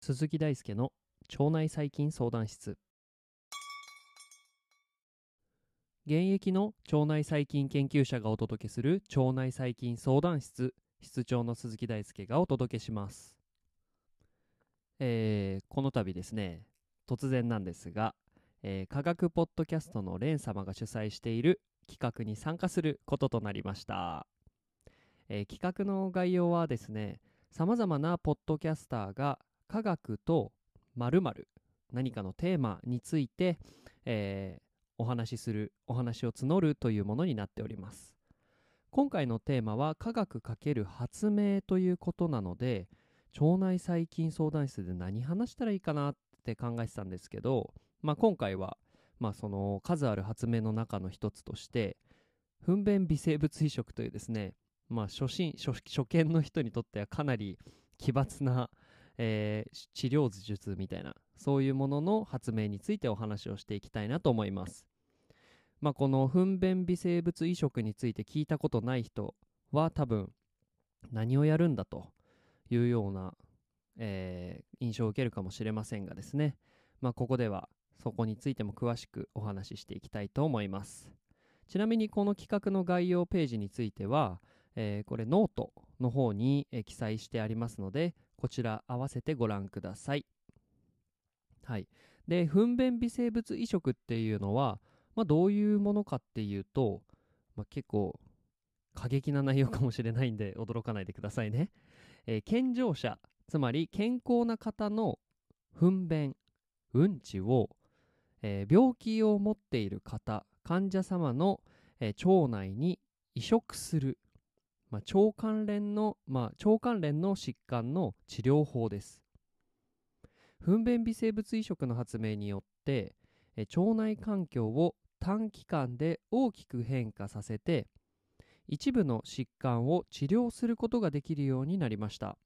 鈴木大輔の腸内細菌相談室。現役の腸内細菌研究者がお届けする腸内細菌相談室。室長の鈴木大輔がお届けします。えー、この度ですね突然なんですが、えー、科学ポッドキャストのレン様が主催している企画に参加することとなりました、えー、企画の概要はですねさまざまなポッドキャスターが科学と〇〇何かのテーマについて、えー、お話しするお話を募るというものになっております。今回のテーマは科学×発明ということなので腸内細菌相談室で何話したらいいかなって考えてたんですけど、まあ、今回は、まあ、その数ある発明の中の一つとして糞便微生物移植というですね、まあ、初心初見の人にとってはかなり奇抜なえー、治療術みたいなそういうものの発明についてお話をしていきたいなと思います。まあ、この糞便微生物移植について聞いたことない人は多分何をやるんだというような、えー、印象を受けるかもしれませんがですね、まあ、ここではそこについても詳しくお話ししていきたいと思います。ちなみにこの企画の概要ページについては、えー、これノートの方に、え、記載してありますのでこちら合わせてご覧ください。はい。で、糞便微生物移植っていうのは、まあ、どういうものかっていうと、まあ、結構過激な内容かもしれないんで驚かないでくださいね。えー、健常者、つまり健康な方の糞便、うんちを、えー、病気を持っている方、患者様の、えー、腸内に移植するまあ、腸関連の、まあ、腸関連の疾患の治療法です。糞便微生物移植の発明によってえ腸内環境を短期間で大きく変化させて一部の疾患を治療することができるようになりました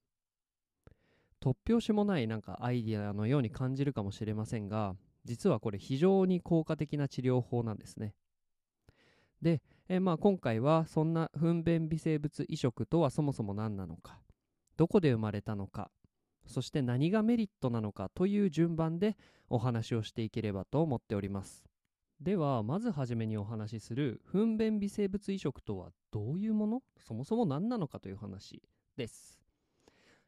突拍子もないなんかアイディアのように感じるかもしれませんが実はこれ非常に効果的な治療法なんですね。でえまあ、今回はそんな糞便微生物移植とはそもそも何なのかどこで生まれたのかそして何がメリットなのかという順番でお話をしていければと思っております。ではまずはじめにお話しする糞便微生物移植とはどういうものそもそも何なのかという話です。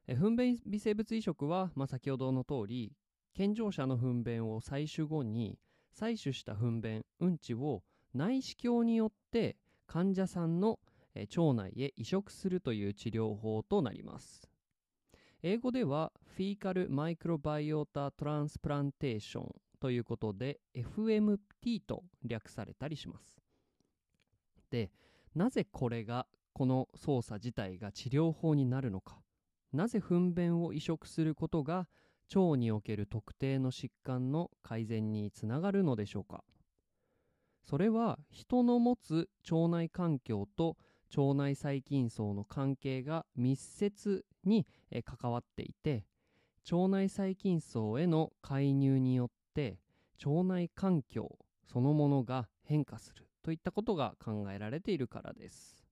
え糞便微生物移植は、まあ、先ほどの通り健常者の糞便を採取後に採取した糞便うんちを内視鏡によって患者さんの腸内へ移植するという治療法となります。英語ではフィーカルマイクロバイオータトランスプランテーションということで FMT と略されたりします。でなぜこれがこの操作自体が治療法になるのか。なぜ糞便を移植することが腸における特定の疾患の改善につながるのでしょうか？それは人の持つ腸内環境と腸内細菌層の関係が密接に関わっていて腸内細菌層への介入によって腸内環境そのものが変化するといったことが考えられているからです。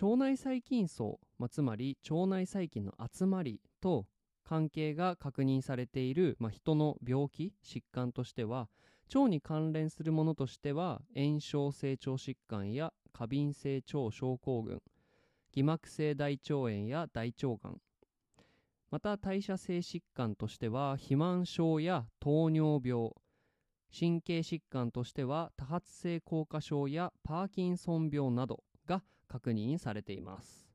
腸内細菌層、まあ、つまり腸内細菌の集まりと関係が確認されている、まあ、人の病気疾患としては腸に関連するものとしては炎症性腸疾患や過敏性腸症候群偽膜性大腸炎や大腸がん。また代謝性疾患としては肥満症や糖尿病神経疾患としては多発性硬化症やパーキンソン病などが確認されています。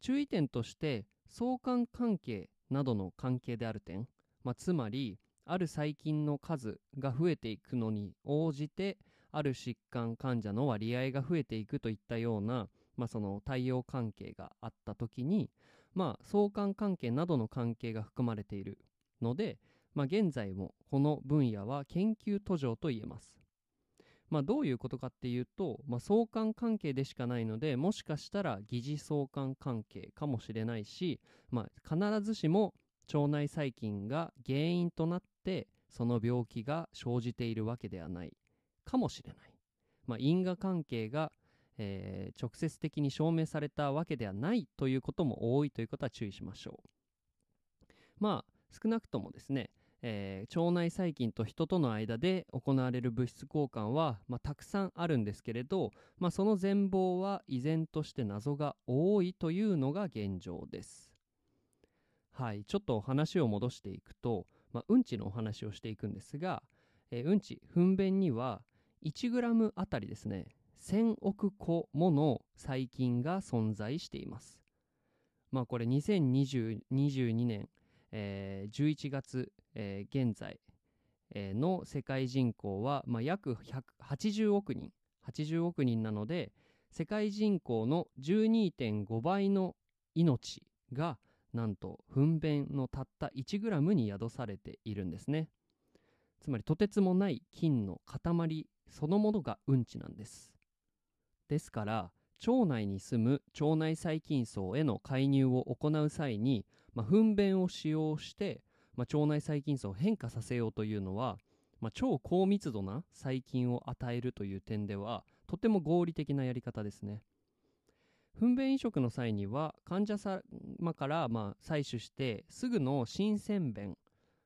注意点として相関関係などの関係である点、まあ、つまりある細菌の数が増えていくのに応じてある疾患患者の割合が増えていくといったような、まあ、その対応関係があった時に、まあ、相関関係などの関係が含まれているので、まあ、現在もこの分野は研究途上と言えます。まあ、どういうことかっていうと、まあ、相関関係でしかないのでもしかしたら疑似相関関係かもしれないし、まあ、必ずしも腸内細菌が原因となってその病気が生じているわけではないかもしれない、まあ、因果関係が、えー直接的に証明されたわけではないということも多いということは注意しましょう。まあ少なくともですね、えー腸内細菌と人との間で行われる物質交換は、まあ、たくさんあるんですけれど、まあ、その全貌は依然として謎が多いというのが現状です。はいちょっと話を戻していくと、まあ、うんちのお話をしていくんですが、えーうんち糞便には 1g あたりですね1000億個もの細菌が存在しています。まあこれ2022年、えー11月、えー現在、えーの世界人口は、まあ、約180億人。80億人なので世界人口の12.5倍の命がなんと糞便のたった 1g に宿されているんですね。つまりとてつもない菌の塊そのものがうんちなんです。ですから腸内に住む腸内細菌層への介入を行う際に、まあ、糞便を使用して、まあ、腸内細菌層を変化させようというのは、まあ、超高密度な細菌を与えるという点ではとても合理的なやり方ですね。糞便移植の際には患者様からまあ採取してすぐの新鮮便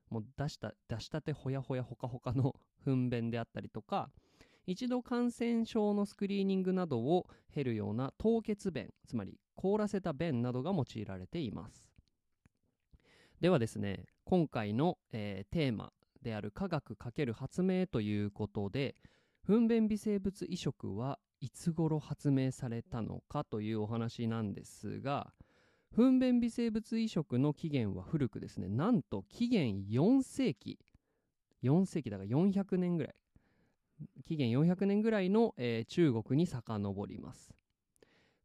もう出した出したてほやほやほかほかの 糞便であったりとか一度感染症のスクリーニングなどを経るような凍結便つまり凍らせた便などが用いられています。ではですね今回の、えーテーマである科学×発明ということで糞便微生物移植はいつ頃発明されたのかというお話なんですが糞便微生物移植の起源は古くですね。なんと紀元4世紀。4世紀だから400年ぐらい。紀元400年ぐらいの、えー中国に遡ります。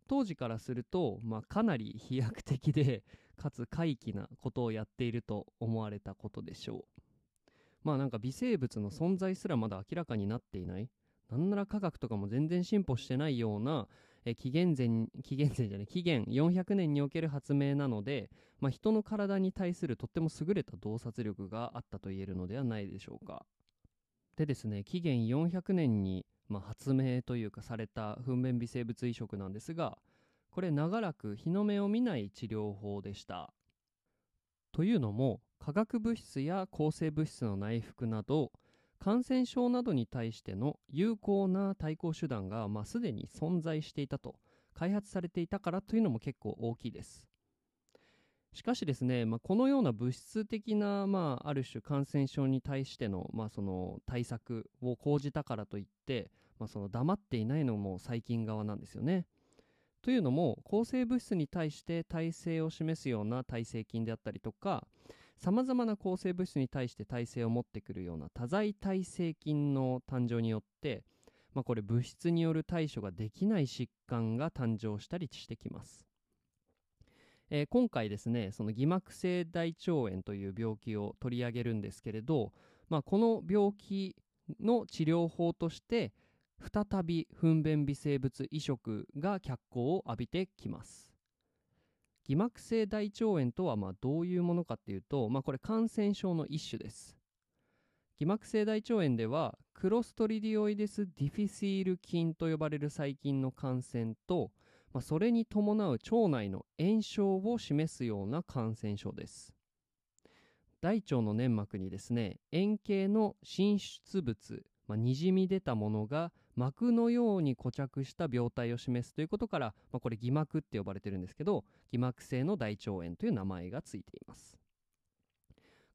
当時からすると、まあ、かなり飛躍的でかつ怪奇なことをやっていると思われたことでしょう。まあなんか微生物の存在すらまだ明らかになっていない。なんなら科学とかも全然進歩してないようなえ紀元前紀元 前じゃない紀元400年における発明なので、まあ、人の体に対するとっても優れた洞察力があったと言えるのではないでしょうか。でですね紀元400年に、まあ、発明というかされた糞便微生物移植なんですがこれ長らく日の目を見ない治療法でしたというのも化学物質や抗生物質の内服など感染症などに対しての有効な対抗手段が、まあ、すでに存在していたと開発されていたからというのも結構大きいですしかしですね、まあ、このような物質的な、まあ、ある種感染症に対しての,、まあその対策を講じたからといって、まあ、その黙っていないのも細菌側なんですよね。というのも抗生物質に対して耐性を示すような耐性菌であったりとかさまざまな抗生物質に対して耐性を持ってくるような多剤耐性菌の誕生によって、まあ、これ物質による対処ができない疾患が誕生したりしてきます。えー今回ですねその偽膜性大腸炎という病気を取り上げるんですけれど、まあ、この病気の治療法として再び糞便微生物移植が脚光を浴びてきます。偽膜性大腸炎とはまあどういうものかっていうと、まあ、これ感染症の一種です。偽膜性大腸炎ではクロストリディオイデス・ディフィシール菌と呼ばれる細菌の感染と、まあ、それに伴う腸内の炎症を示すような感染症です。大腸の粘膜にですね円形の進出物、まあ、にじみ出たものが膜のように固着した病態を示すということから、まあ、これ偽膜って呼ばれてるんですけど偽膜性の大腸炎という名前がついています。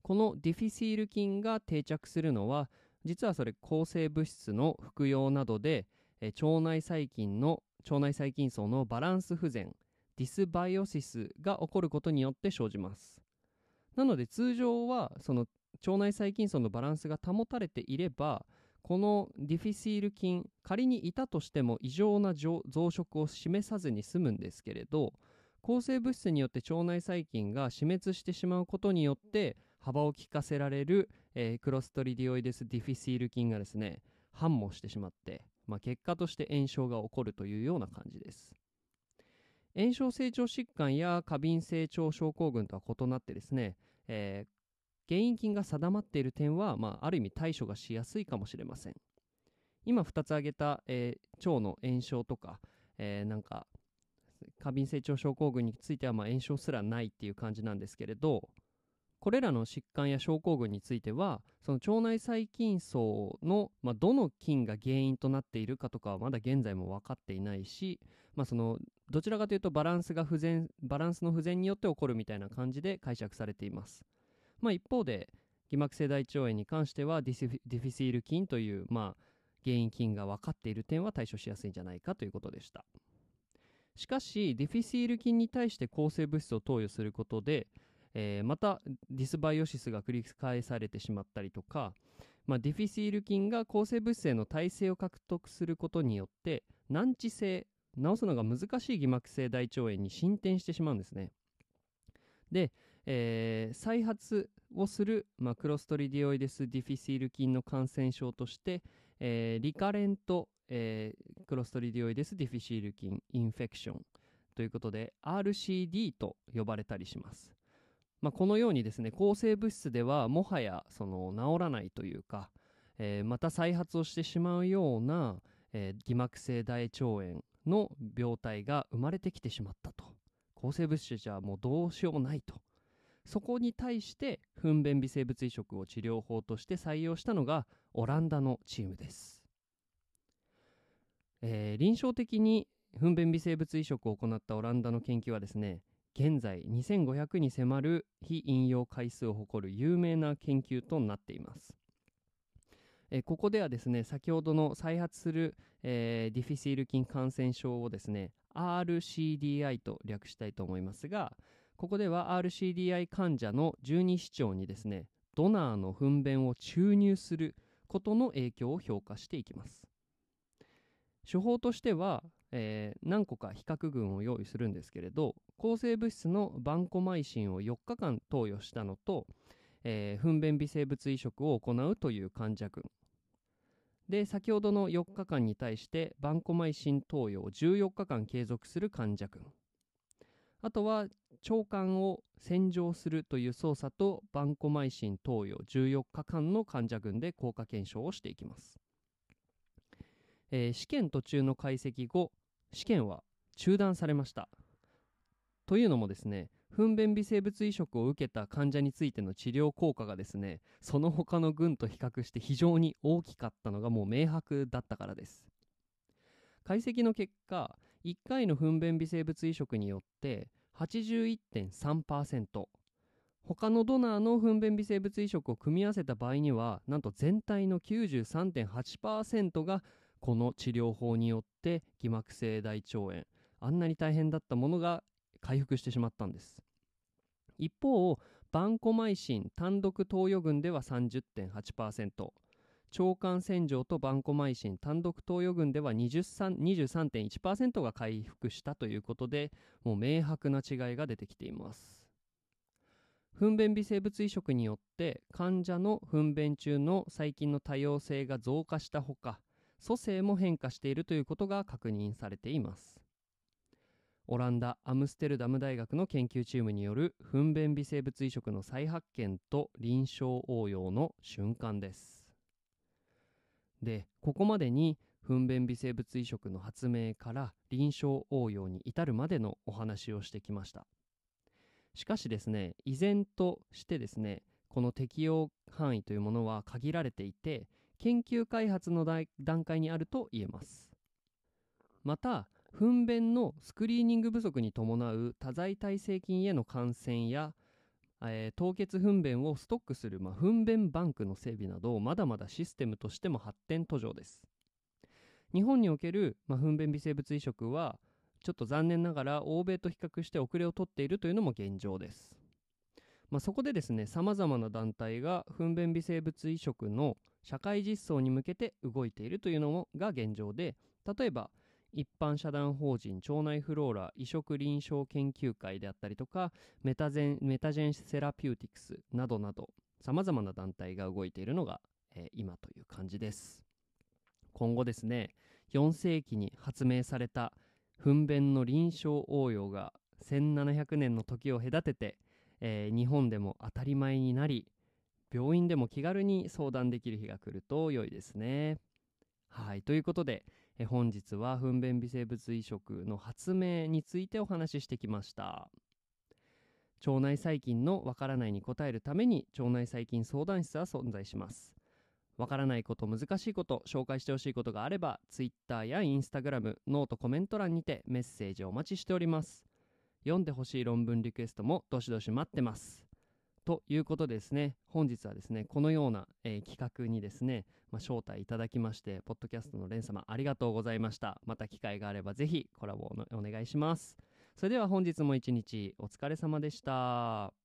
このディフィシール菌が定着するのは実はそれ抗生物質の服用などで、え腸内細菌の腸内細菌層のバランス不全ディスバイオシスが起こることによって生じます。なので通常はその腸内細菌層のバランスが保たれていればこのディフィシール菌仮にいたとしても異常な増殖を示さずに済むんですけれど抗生物質によって腸内細菌が死滅してしまうことによって幅を利かせられる、えークロストリディオイデス・ディフィシール菌がですね繁茂してしまって、まあ、結果として炎症が起こるというような感じです。炎症性腸疾患や過敏性腸症候群とは異なってですね、えー原因菌が定まっている点は、まあ、ある意味対処がしやすいかもしれません。今2つ挙げた、えー腸の炎症とか、えーなんか過敏性腸症候群についてはまあ炎症すらないっていう感じなんですけれどこれらの疾患や症候群についてはその腸内細菌層の、まあ、どの菌が原因となっているかとかはまだ現在も分かっていないし、まあ、そのどちらかというとバランスが不全バランスの不全によって起こるみたいな感じで解釈されています、まあ、一方で偽膜性大腸炎に関してはディフィディフィシール菌という、まあ、原因菌が分かっている点は対処しやすいんじゃないかということでした。しかしディフィシール菌に対して抗生物質を投与することでえーまたディスバイオシスが繰り返されてしまったりとか、まあ、ディフィシール菌が抗生物質への耐性を獲得することによって難治性治すのが難しい偽膜性大腸炎に進展してしまうんですね。で、えー再発をする、まあ、クロストリディオイデス・ディフィシール菌の感染症として、えーリカレント、えークロストリディオイデス・ディフィシール菌インフェクションということで RCD と呼ばれたりします。まあ、このようにですね抗生物質ではもはやその治らないというか、えーまた再発をしてしまうような、えー偽膜性大腸炎の病態が生まれてきてしまったと。抗生物質じゃもうどうしようもないと。そこに対して糞便微生物移植を治療法として採用したのがオランダのチームです、えー臨床的に糞便微生物移植を行ったオランダの研究はですね現在2500に迫る非引用回数を誇る有名な研究となっています。えここではですね先ほどの再発する、えーディフィシール菌感染症をですね RCDI と略したいと思いますがここでは RCDI 患者の十二指腸にですねドナーの糞便を注入することの影響を評価していきます。処方としては、えー何個か比較群を用意するんですけれど抗生物質のバンコマイシンを4日間投与したのと、えー糞便微生物移植を行うという患者群。で先ほどの4日間に対してバンコマイシン投与を14日間継続する患者群。あとは腸管を洗浄するという操作とバンコマイシン投与14日間の患者群で効果検証をしていきます、えー試験途中の解析後試験は中断されました。というのもですね糞便微生物移植を受けた患者についての治療効果がですねその他の群と比較して非常に大きかったのがもう明白だったからです。解析の結果1回の糞便微生物移植によって81.3%他のドナーの糞便微生物移植を組み合わせた場合にはなんと全体の93.8%がこの治療法によって偽膜性大腸炎。あんなに大変だったものが回復してしまったんです。一方バンコマイシン単独投与群では30.8%腸管洗浄とバンコマイシン単独投与群では23.1%が回復したということでもう明白な違いが出てきています。糞便微生物移植によって患者の糞便中の細菌の多様性が増加したほか組成も変化しているということが確認されています。オランダ・アムステルダム大学の研究チームによる糞便微生物移植の再発見と臨床応用の瞬間です。でここまでに糞便微生物移植の発明から臨床応用に至るまでのお話をしてきました。しかしですね依然としてですねこの適用範囲というものは限られていて研究開発の段階にあると言えます。また糞便のスクリーニング不足に伴う多剤耐性菌への感染や、えー凍結糞便をストックする、まあ、糞便バンクの整備などまだまだシステムとしても発展途上です。日本における、まあ、糞便微生物移植はちょっと残念ながら欧米と比較して遅れをとっているというのも現状です、まあ、そこでですねさまざまな団体が糞便微生物移植の社会実装に向けて動いているというのが現状で例えば一般社団法人腸内フローラ移植臨床研究会であったりとかメタゼンメタジェンセラピューティクスなどなどさまざまな団体が動いているのが、えー今という感じです今後ですね4世紀に発明された糞便の臨床応用が1700年の時を隔てて、えー日本でも当たり前になり病院でも気軽に相談できる日が来ると良いですね。はいということでえ本日は糞便微生物移植の発明についてお話ししてきました。腸内細菌のわからないに答えるために腸内細菌相談室は存在します。わからないこと難しいこと紹介してほしいことがあれば Twitter や Instagram ノートコメント欄にてメッセージをお待ちしております。読んでほしい論文リクエストもどしどし待ってます。ということですね。本日はですねこのような、えー、企画にですね、まあ、招待いただきましてポッドキャストの連様ありがとうございました。また機会があればぜひコラボをお願いします。それでは本日も一日お疲れ様でした。